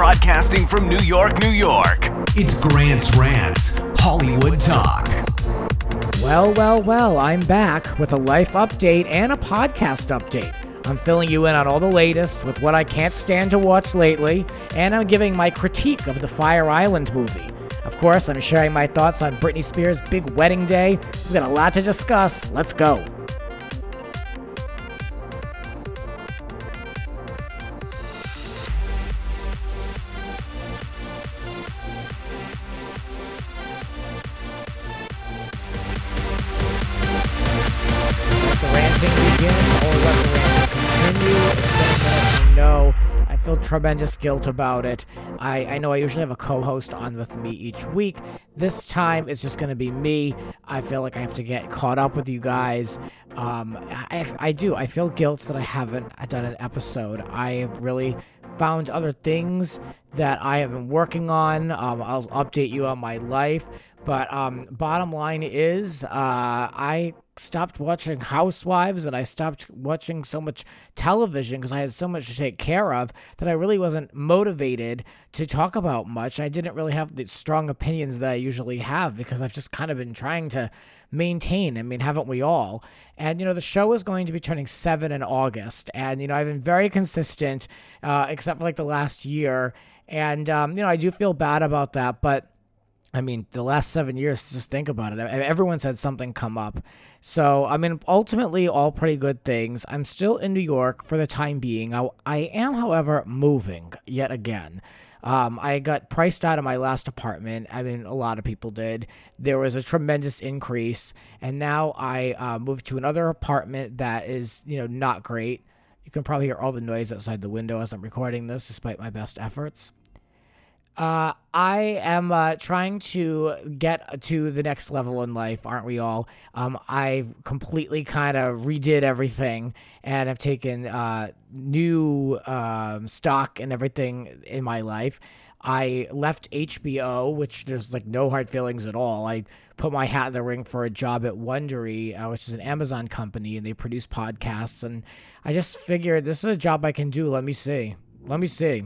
broadcasting from New York, New York. It's Grant's Rants, Hollywood Talk. Well, well, well, I'm back with a life update and a podcast update. I'm filling you in on all the latest with what I can't stand to watch lately, and I'm giving my critique of the Fire Island movie. Of course, I'm sharing my thoughts on Britney Spears' big wedding day. We've got a lot to discuss. Let's go. I. Feel tremendous guilt about it. I, I know I usually have a co-host on with me each week. This time it's just going to be me. I feel like I have to get caught up with you guys. Um, I, I do. I feel guilt that I haven't done an episode. I have really found other things that I have been working on. Um, I'll update you on my life. But um, bottom line is, uh, I stopped watching Housewives and I stopped watching so much television because I had so much to take care of that I really wasn't motivated to talk about much. I didn't really have the strong opinions that I usually have because I've just kind of been trying to maintain. I mean, haven't we all? And, you know, the show is going to be turning seven in August. And, you know, I've been very consistent, uh, except for like the last year. And, um, you know, I do feel bad about that. But, I mean, the last seven years, just think about it. Everyone's had something come up. So, I mean, ultimately, all pretty good things. I'm still in New York for the time being. I, I am, however, moving yet again. Um, I got priced out of my last apartment. I mean, a lot of people did. There was a tremendous increase, and now I uh, moved to another apartment that is, you know, not great. You can probably hear all the noise outside the window as I'm recording this, despite my best efforts. Uh, I am uh, trying to get to the next level in life, aren't we all? Um, I completely kind of redid everything and have taken uh, new um, stock and everything in my life. I left HBO, which there's like no hard feelings at all. I put my hat in the ring for a job at Wondery, uh, which is an Amazon company, and they produce podcasts. And I just figured this is a job I can do. Let me see. Let me see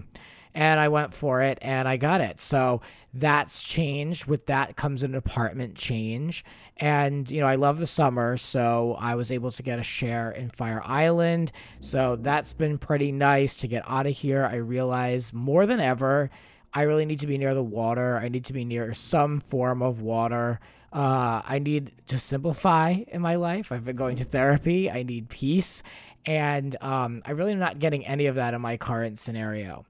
and I went for it and I got it. So that's changed. With that comes an apartment change. And, you know, I love the summer. So I was able to get a share in Fire Island. So that's been pretty nice to get out of here. I realize more than ever, I really need to be near the water. I need to be near some form of water. Uh, I need to simplify in my life. I've been going to therapy. I need peace. And um, I really am not getting any of that in my current scenario.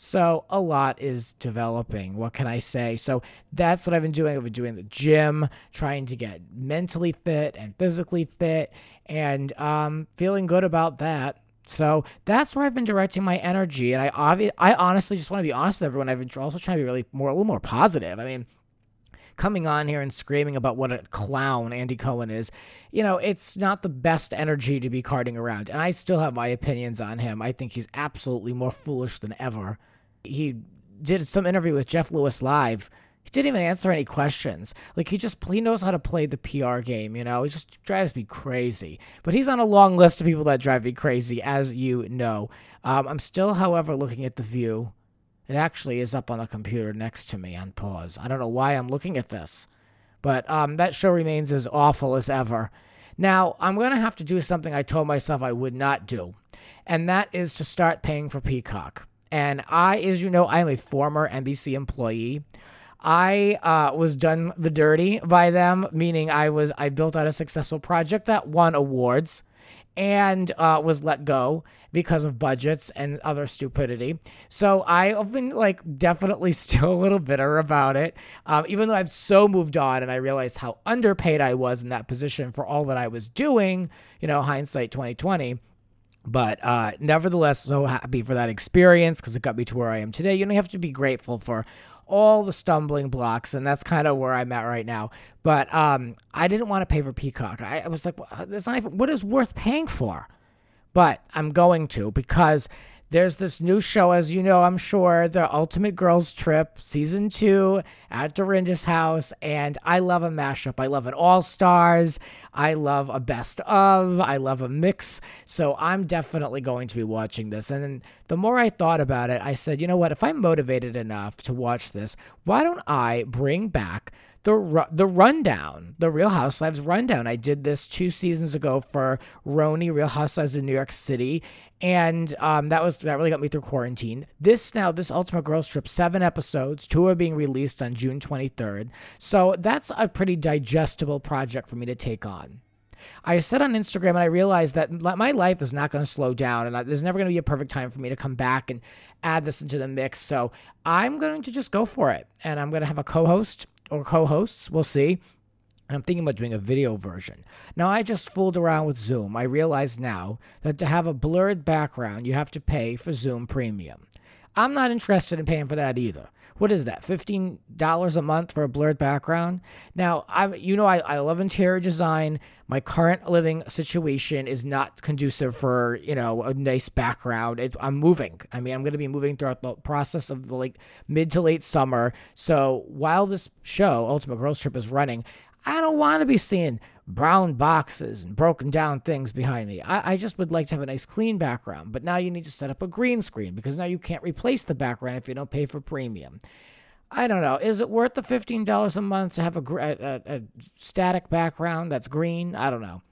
So a lot is developing. What can I say? So that's what I've been doing. I've been doing the gym, trying to get mentally fit and physically fit, and um, feeling good about that. So that's where I've been directing my energy, and I obvi- I honestly just want to be honest with everyone. I've been also trying to be really more a little more positive. I mean, coming on here and screaming about what a clown Andy Cohen is, you know, it's not the best energy to be carting around. And I still have my opinions on him. I think he's absolutely more foolish than ever. He did some interview with Jeff Lewis live. He didn't even answer any questions. Like he just he knows how to play the PR game, you know. He just drives me crazy. But he's on a long list of people that drive me crazy, as you know. Um, I'm still, however, looking at the view. It actually is up on the computer next to me on pause. I don't know why I'm looking at this, but um, that show remains as awful as ever. Now, I'm going to have to do something I told myself I would not do, and that is to start paying for Peacock. And I, as you know, I am a former NBC employee. I uh, was done the dirty by them, meaning I was I built out a successful project that won awards and uh, was let go because of budgets and other stupidity. So I've been like definitely still a little bitter about it, um, even though I've so moved on and I realized how underpaid I was in that position for all that I was doing. You know, hindsight 2020. But uh, nevertheless, so happy for that experience because it got me to where I am today. You know, you have to be grateful for all the stumbling blocks, and that's kind of where I'm at right now. But um, I didn't want to pay for Peacock. I, I was like, well, not even what is worth paying for. But I'm going to because there's this new show, as you know, I'm sure, The Ultimate Girls Trip, season two at Dorinda's house. And I love a mashup. I love an all stars. I love a best of. I love a mix. So I'm definitely going to be watching this. And the more I thought about it, I said, you know what? If I'm motivated enough to watch this, why don't I bring back the the rundown, the Real Housewives rundown. I did this two seasons ago for RHONY Real Housewives of New York City, and um, that was that really got me through quarantine. This now, this Ultimate Girls Trip, seven episodes, two are being released on June 23rd, so that's a pretty digestible project for me to take on. I said on Instagram, and I realized that my life is not going to slow down, and there's never going to be a perfect time for me to come back and add this into the mix. So I'm going to just go for it, and I'm going to have a co-host or co-hosts. We'll see. And I'm thinking about doing a video version. Now, I just fooled around with Zoom. I realize now that to have a blurred background, you have to pay for Zoom Premium. I'm not interested in paying for that either. What is that? Fifteen dollars a month for a blurred background? Now, I you know I, I love interior design. My current living situation is not conducive for you know a nice background. It, I'm moving. I mean, I'm going to be moving throughout the process of the like mid to late summer. So while this show, Ultimate Girls Trip, is running, I don't want to be seeing brown boxes and broken down things behind me. I, I just would like to have a nice clean background. But now you need to set up a green screen because now you can't replace the background if you don't pay for premium. I don't know. Is it worth the $15 a month to have a, a, a static background that's green? I don't know.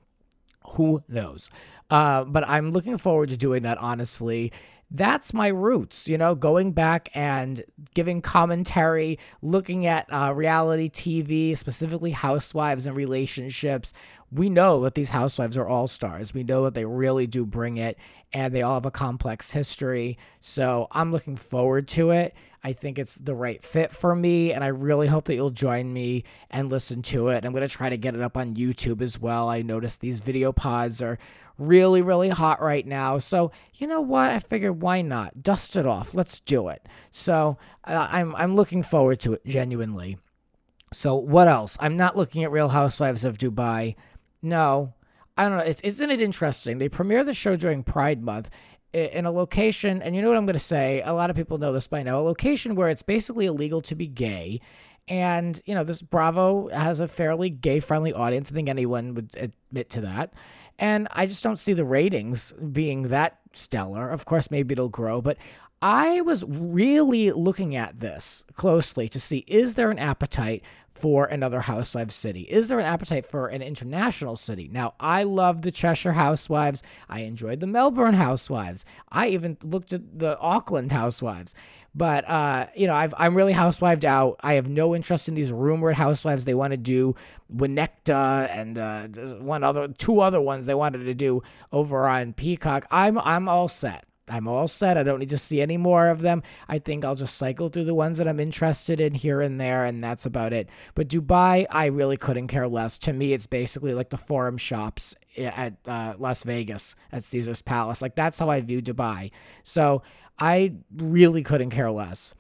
Who knows? Uh, but I'm looking forward to doing that, honestly that's my roots, you know, going back and giving commentary, looking at uh, reality TV, specifically housewives and relationships. We know that these housewives are all stars. We know that they really do bring it and they all have a complex history. So I'm looking forward to it. I think it's the right fit for me, and I really hope that you'll join me and listen to it. I'm going to try to get it up on YouTube as well. I noticed these video pods are really, really hot right now. So, you know what? I figured why not? Dust it off. Let's do it. So, uh, I'm, I'm looking forward to it genuinely. So, what else? I'm not looking at Real Housewives of Dubai. No. I don't know. It's, isn't it interesting? They premiere the show during Pride Month in a location, and you know what I'm going to say? A lot of people know this by now. A location where it's basically illegal to be gay. And, you know, this Bravo has a fairly gay friendly audience. I think anyone would admit to that. And I just don't see the ratings being that stellar. Of course, maybe it'll grow, but I was really looking at this closely to see is there an appetite for another Housewives city? Is there an appetite for an international city? Now, I love the Cheshire Housewives. I enjoyed the Melbourne Housewives. I even looked at the Auckland Housewives. But uh, you know, I've, I'm really housewived out. I have no interest in these rumored housewives. They want to do Winnetka and uh, one other, two other ones they wanted to do over on Peacock. I'm I'm all set. I'm all set. I don't need to see any more of them. I think I'll just cycle through the ones that I'm interested in here and there, and that's about it. But Dubai, I really couldn't care less. To me, it's basically like the forum shops at uh, Las Vegas at Caesar's Palace. Like that's how I view Dubai. So I really couldn't care less.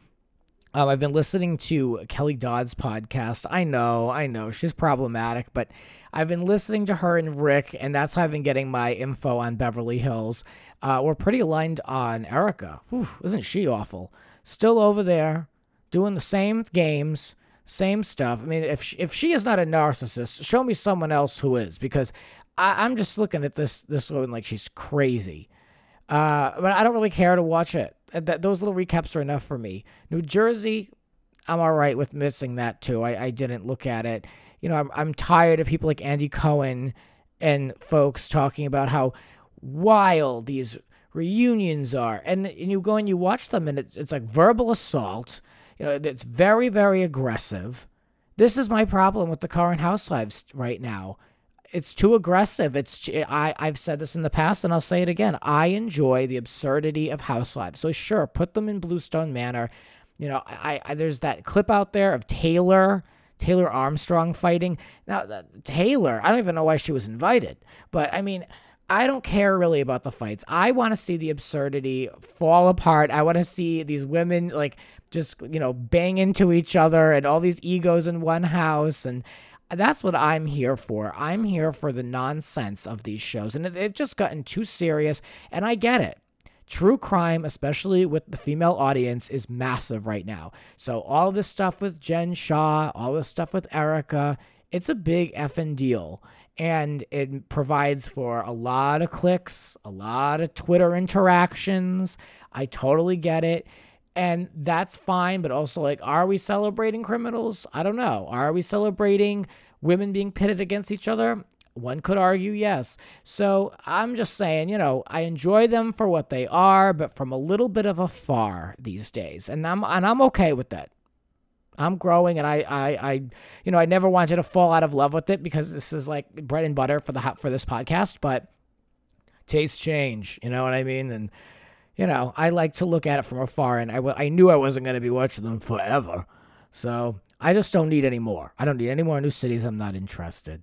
Um, I've been listening to Kelly Dodd's podcast. I know, I know, she's problematic, but I've been listening to her and Rick, and that's how I've been getting my info on Beverly Hills. Uh, we're pretty aligned on Erika. Whew, isn't she awful? Still over there, doing the same games, same stuff. I mean, if she, if she is not a narcissist, show me someone else who is, because I, I'm just looking at this this woman like she's crazy. Uh, but I don't really care to watch it. That those little recaps are enough for me. New Jersey, I'm all right with missing that too. I, I didn't look at it. You know, I'm I'm tired of people like Andy Cohen and folks talking about how wild these reunions are, and, and you go and you watch them, and it's it's like verbal assault. You know, it's very very aggressive. This is my problem with the current housewives right now it's too aggressive. It's I I've said this in the past and I'll say it again. I enjoy the absurdity of Housewives. So sure, put them in Bluestone Manor. You know, I, I there's that clip out there of Taylor Taylor Armstrong fighting. Now Taylor, I don't even know why she was invited, but I mean. I don't care really about the fights. I want to see the absurdity fall apart. I want to see these women like just you know bang into each other and all these egos in one house and that's what I'm here for. I'm here for the nonsense of these shows. And it, it's just gotten too serious. And I get it. True crime, especially with the female audience, is massive right now. So all this stuff with Jen Shah, all this stuff with Erika, it's a big effing deal. And it provides for a lot of clicks, a lot of Twitter interactions. I totally get it. And that's fine, but also, like, are we celebrating criminals? I don't know. Are we celebrating women being pitted against each other? One could argue yes. So I'm just saying, you know, I enjoy them for what they are, but from a little bit of afar these days, and I'm and I'm okay with that. I'm growing, and I, I, I, you know, I never wanted to fall out of love with it because this is like bread and butter for the for this podcast. But tastes change, you know what I mean? And you know, I like to look at it from afar, and I, I knew I wasn't going to be watching them forever. So I just don't need any more. I don't need any more new cities. I'm not interested.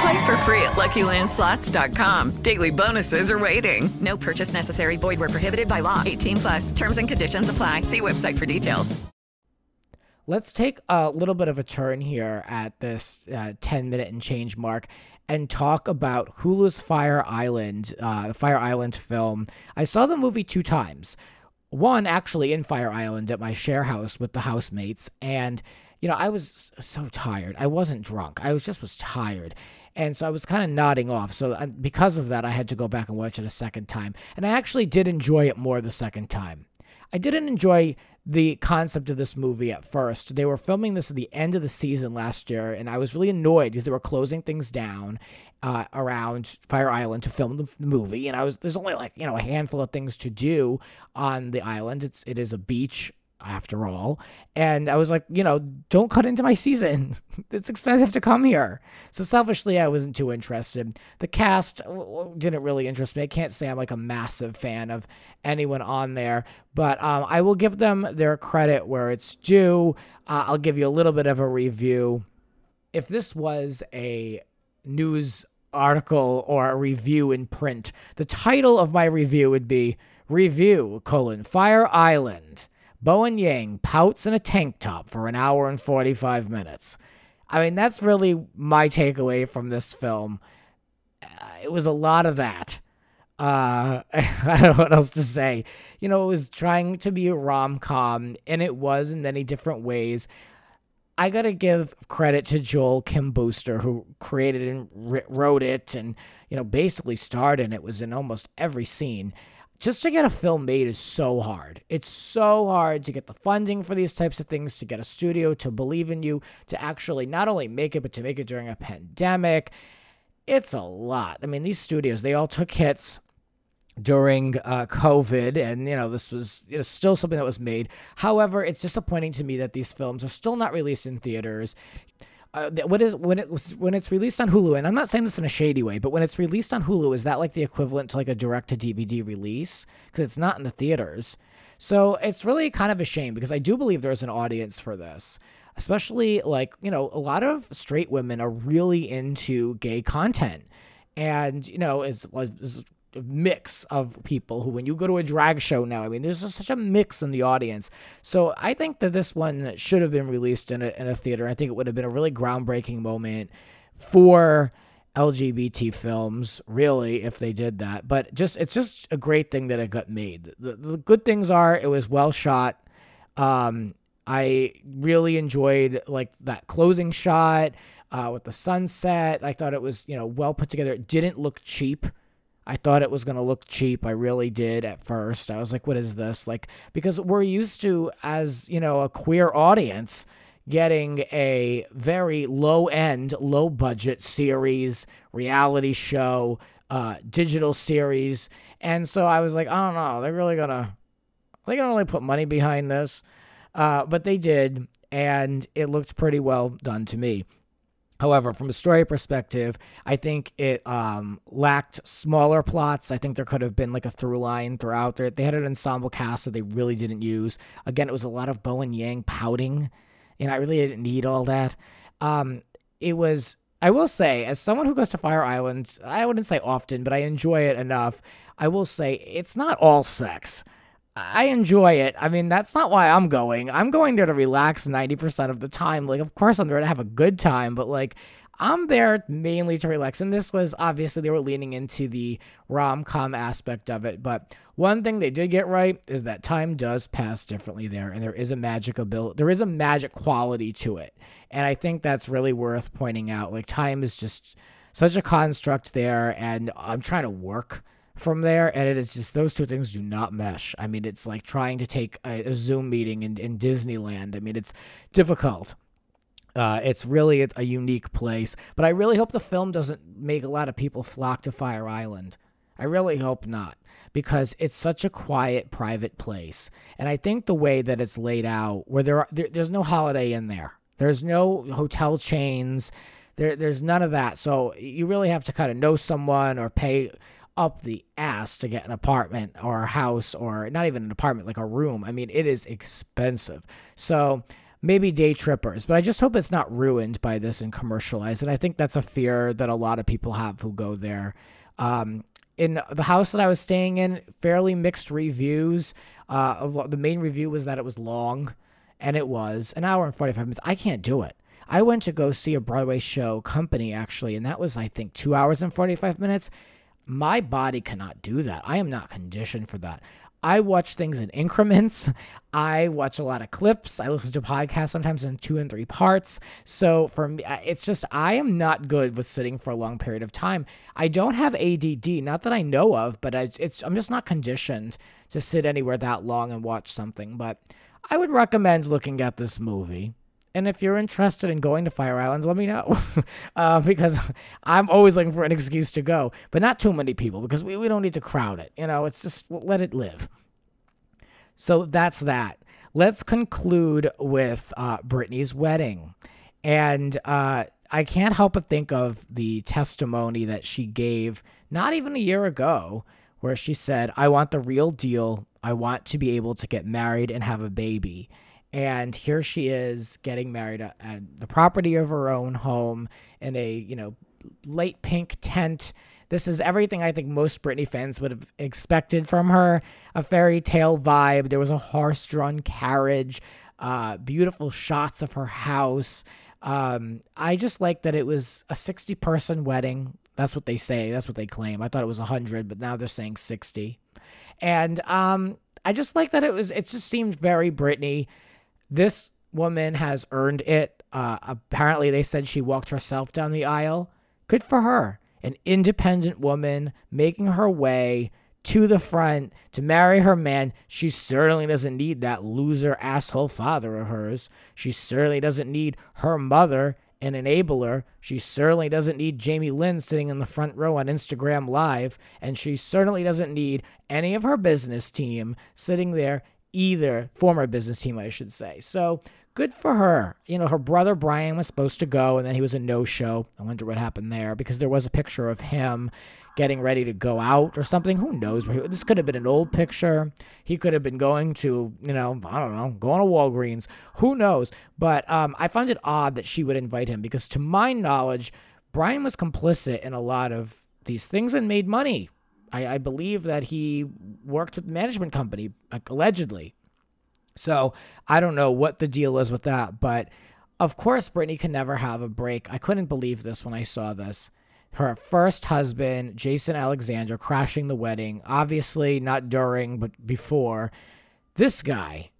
Play for free at LuckyLandSlots.com. Daily bonuses are waiting. No purchase necessary. Void where prohibited by law. 18 plus. Terms and conditions apply. See website for details. Let's take a little bit of a turn here at this uh, 10 minute and change mark and talk about Hulu's Fire Island, uh, Fire Island film. I saw the movie two times. One actually in Fire Island at my share house with the housemates, and you know, I was so tired. I wasn't drunk. I was just was tired. And so I was kind of nodding off. So uh, because of that, I had to go back and watch it a second time. And I actually did enjoy it more the second time. I didn't enjoy the concept of this movie at first. They were filming this at the end of the season last year, and I was really annoyed because they were closing things down uh, around Fire Island to film the movie. And I was there's only like you know a handful of things to do on the island. It's it is a beach after all. And I was like, you know, don't cut into my season. it's expensive to come here. So selfishly, I wasn't too interested. The cast didn't really interest me. I can't say I'm like a massive fan of anyone on there, but um, I will give them their credit where it's due. Uh, I'll give you a little bit of a review. If this was a news article or a review in print, the title of my review would be Review colon Fire Island Bowen Yang pouts in a tank top for an hour and 45 minutes. I mean, that's really my takeaway from this film. Uh, it was a lot of that. Uh, I don't know what else to say. You know, it was trying to be a rom com, and it was in many different ways. I gotta give credit to Joel Kim Booster, who created and wrote it, and you know, basically starred in it. Was in almost every scene just to get a film made is so hard. It's so hard to get the funding for these types of things, to get a studio to believe in you, to actually not only make it, but to make it during a pandemic. It's a lot. I mean, these studios, they all took hits during uh, COVID, and you know this was you know, still something that was made. However, it's disappointing to me that these films are still not released in theaters uh, what is when it when it's released on Hulu, and I'm not saying this in a shady way, but when it's released on Hulu, is that like the equivalent to like a direct to DVD release? Because it's not in the theaters. So it's really kind of a shame because I do believe there's an audience for this, especially like you know a lot of straight women are really into gay content, and you know it's, it's mix of people who when you go to a drag show now i mean there's just such a mix in the audience. So i think that this one should have been released in a, in a theater. I think it would have been a really groundbreaking moment for lgbt films really if they did that. But just it's just a great thing that it got made. The, the good things are it was well shot. Um i really enjoyed like that closing shot uh, with the sunset. I thought it was you know well put together. It didn't look cheap I thought it was going to look cheap. I really did at first. I was like, what is this? Like, because we're used to, as, you know, a queer audience, getting a very low end, low budget series, reality show, uh, digital series. And so I was like, I don't know. They're really going to, they're going to really put money behind this. Uh, but they did. And it looked pretty well done to me. However, from a story perspective, I think it um, lacked smaller plots. I think there could have been like a through line throughout there. They had an ensemble cast that they really didn't use. Again, it was a lot of Bowen Yang pouting, and I really didn't need all that. Um, it was I will say, as someone who goes to Fire Island, I wouldn't say often, but I enjoy it enough. I will say it's not all sex. I enjoy it. I mean, that's not why I'm going. I'm going there to relax 90% of the time. Like, of course, I'm there to have a good time, but like, I'm there mainly to relax. And this was obviously they were leaning into the rom com aspect of it. But one thing they did get right is that time does pass differently there, and there is a magic ability, there is a magic quality to it. And I think that's really worth pointing out. Like, time is just such a construct there, and I'm trying to work from there and it is just those two things do not mesh. I mean it's like trying to take a, a zoom meeting in, in disneyland. I mean it's difficult. Uh, it's really a, unique place but i really hope the film doesn't make a lot of people flock to fire island. I really hope not because it's such a quiet private place. And i think the way that it's laid out where there, are, there there's no Holiday Inn there. There's no hotel chains. There, there's none of that. So you really have to kind of know someone or pay up the ass to get an apartment or a house or not even an apartment, like a room. I mean, it is expensive. So maybe day trippers, but I just hope it's not ruined by this and commercialized. And I think that's a fear that a lot of people have who go there. Um, in the house that I was staying in, fairly mixed reviews. Uh, the main review was that it was long, and it was an hour and 45 minutes. I can't do it. I went to go see a Broadway show, Company, actually, and that was, I think, two hours and 45 minutes. My body cannot do that. I am not conditioned for that. I watch things in increments. I watch a lot of clips. I listen to podcasts sometimes in two and three parts. So for me, it's just I am not good with sitting for a long period of time. I don't have ADD, not that I know of, but I, it's I'm just not conditioned to sit anywhere that long and watch something. But I would recommend looking at this movie. And if you're interested in going to Fire Islands, let me know. uh, because I'm always looking for an excuse to go, but not too many people because we, we don't need to crowd it. You know, it's just let it live. So that's that. Let's conclude with uh, Britney's wedding. And uh, I can't help but think of the testimony that she gave not even a year ago, where she said, I want the real deal. I want to be able to get married and have a baby and here she is getting married at, the property of her own home in a you know light pink tent. This is everything i think most britney fans would have expected from her. A fairy tale vibe. There was a horse-drawn carriage uh, beautiful shots of her house. Um, i just like that it was a 60 person wedding. That's what they say. That's what they claim. I thought it was 100 but now they're saying 60 and um, i just like that it was it just seemed very britney this woman has earned it. Uh, apparently, they said she walked herself down the aisle. Good for her. An independent woman making her way to the front to marry her man. She certainly doesn't need that loser asshole father of hers. She certainly doesn't need her mother, an enabler. She certainly doesn't need Jamie Lynn sitting in the front row on Instagram Live. And she certainly doesn't need any of her business team sitting there either former business team, I should say. So good for her. You know, her brother Brian was supposed to go, and then he was a no show. I wonder what happened there because there was a picture of him getting ready to go out or something. Who knows? This could have been an old picture. He could have been going to, you know, I don't know, going to Walgreens. Who knows? But um, I found it odd that she would invite him because, to my knowledge, Brian was complicit in a lot of these things and made money I, I believe that he worked with the management company, like, allegedly. So I don't know what the deal is with that, but of course, Britney can never have a break. I couldn't believe this when I saw this. Her first husband, Jason Alexander, crashing the wedding, obviously not during, but before. This guy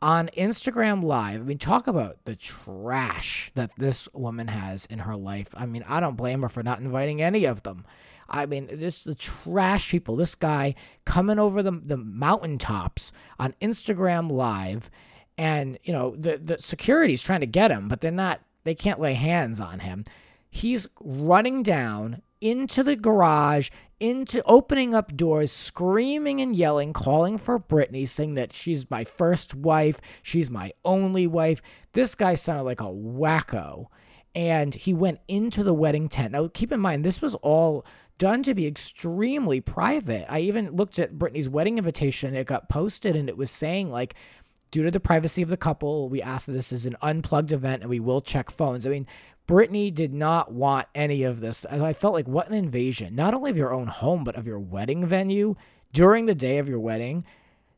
on Instagram Live, I mean, talk about the trash that this woman has in her life. I mean, I don't blame her for not inviting any of them. I mean, this the trash people. This guy coming over the the mountaintops on Instagram Live, and you know the the security's trying to get him, but they're not. They can't lay hands on him. He's running down into the garage, into opening up doors, screaming and yelling, calling for Britney, saying that she's my first wife, she's my only wife. This guy sounded like a wacko. And he went into the wedding tent. Now, keep in mind, this was all done to be extremely private. I even looked at Britney's wedding invitation. It got posted and it was saying, like, due to the privacy of the couple, we ask that this is an unplugged event and we will check phones. I mean, Britney did not want any of this. I felt like, what an invasion, not only of your own home, but of your wedding venue during the day of your wedding.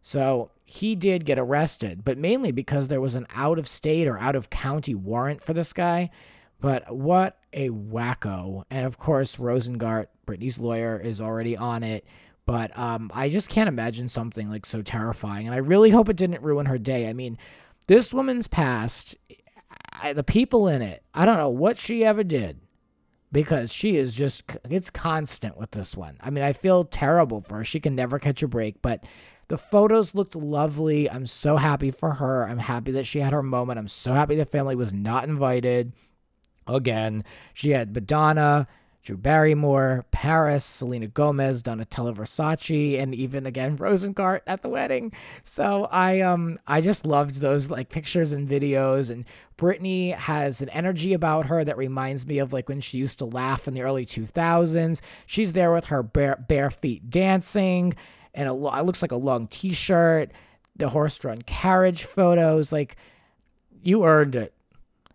So he did get arrested, but mainly because there was an out of state or out of county warrant for this guy. But what a wacko. And of course, Rosengart, Britney's lawyer, is already on it. But um, I just can't imagine something like so terrifying. And I really hope it didn't ruin her day. I mean, this woman's past, I, the people in it, I don't know what she ever did because she is just, it's constant with this one. I mean, I feel terrible for her. She can never catch a break, but the photos looked lovely. I'm so happy for her. I'm happy that she had her moment. I'm so happy the family was not invited. Again, she had Madonna, Drew Barrymore, Paris, Selena Gomez, Donatella Versace, and even again Rosengart at the wedding. So I um I just loved those like pictures and videos. And Britney has an energy about her that reminds me of like when she used to laugh in the early 2000s. She's there with her bare, bare feet dancing, and a it looks like a long T-shirt. The horse-drawn carriage photos, like you earned it.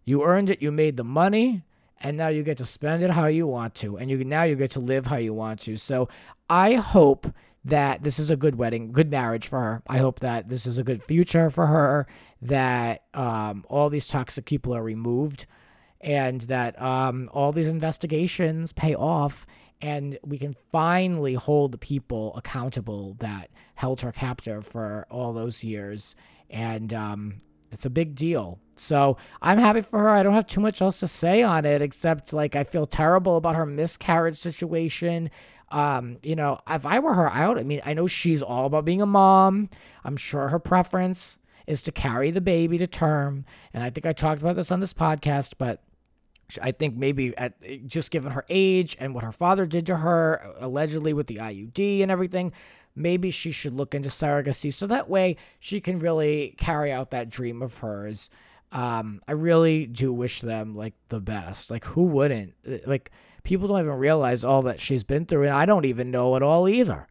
You earned it. You made the money and now you get to spend it how you want to and you now you get to live how you want to so i hope that this is a good wedding good marriage for her i hope that this is a good future for her that um, all these toxic people are removed and that um, all these investigations pay off and we can finally hold the people accountable that held her captive for all those years and um, it's a big deal. So I'm happy for her. I don't have too much else to say on it except like I feel terrible about her miscarriage situation. Um, you know, if I were her out, I mean, I know she's all about being a mom. I'm sure her preference is to carry the baby to term. And I think I talked about this on this podcast, but I think maybe at just given her age and what her father did to her, allegedly with the IUD and everything, maybe she should look into surrogacy so that way she can really carry out that dream of hers. Um, I really do wish them like the best. Like who wouldn't? Like people don't even realize all that she's been through, and I don't even know it all either.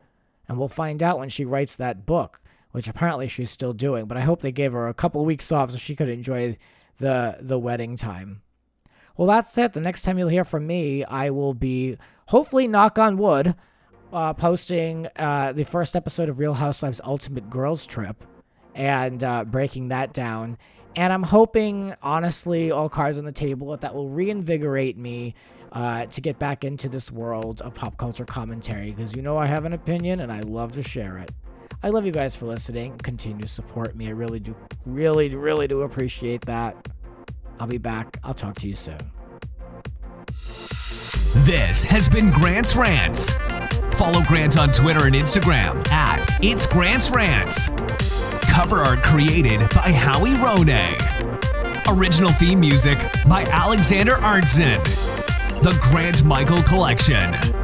And we'll find out when she writes that book, which apparently she's still doing. But I hope they gave her a couple weeks off so she could enjoy the the wedding time. Well, that's it. The next time you'll hear from me, I will be hopefully knock on wood uh, posting uh, the first episode of Real Housewives Ultimate Girls Trip and uh, breaking that down. And I'm hoping, honestly, all cards on the table, that that will reinvigorate me uh, to get back into this world of pop culture commentary because you know I have an opinion and I love to share it. I love you guys for listening. Continue to support me. I really do, really, really do appreciate that. I'll be back. I'll talk to you soon. This has been Grant's Rants. Follow Grant on Twitter and Instagram at It's Grant's Rants. Cover art created by Howie Ronay. Original theme music by Alexander Arntzen. The Grant Michael Collection.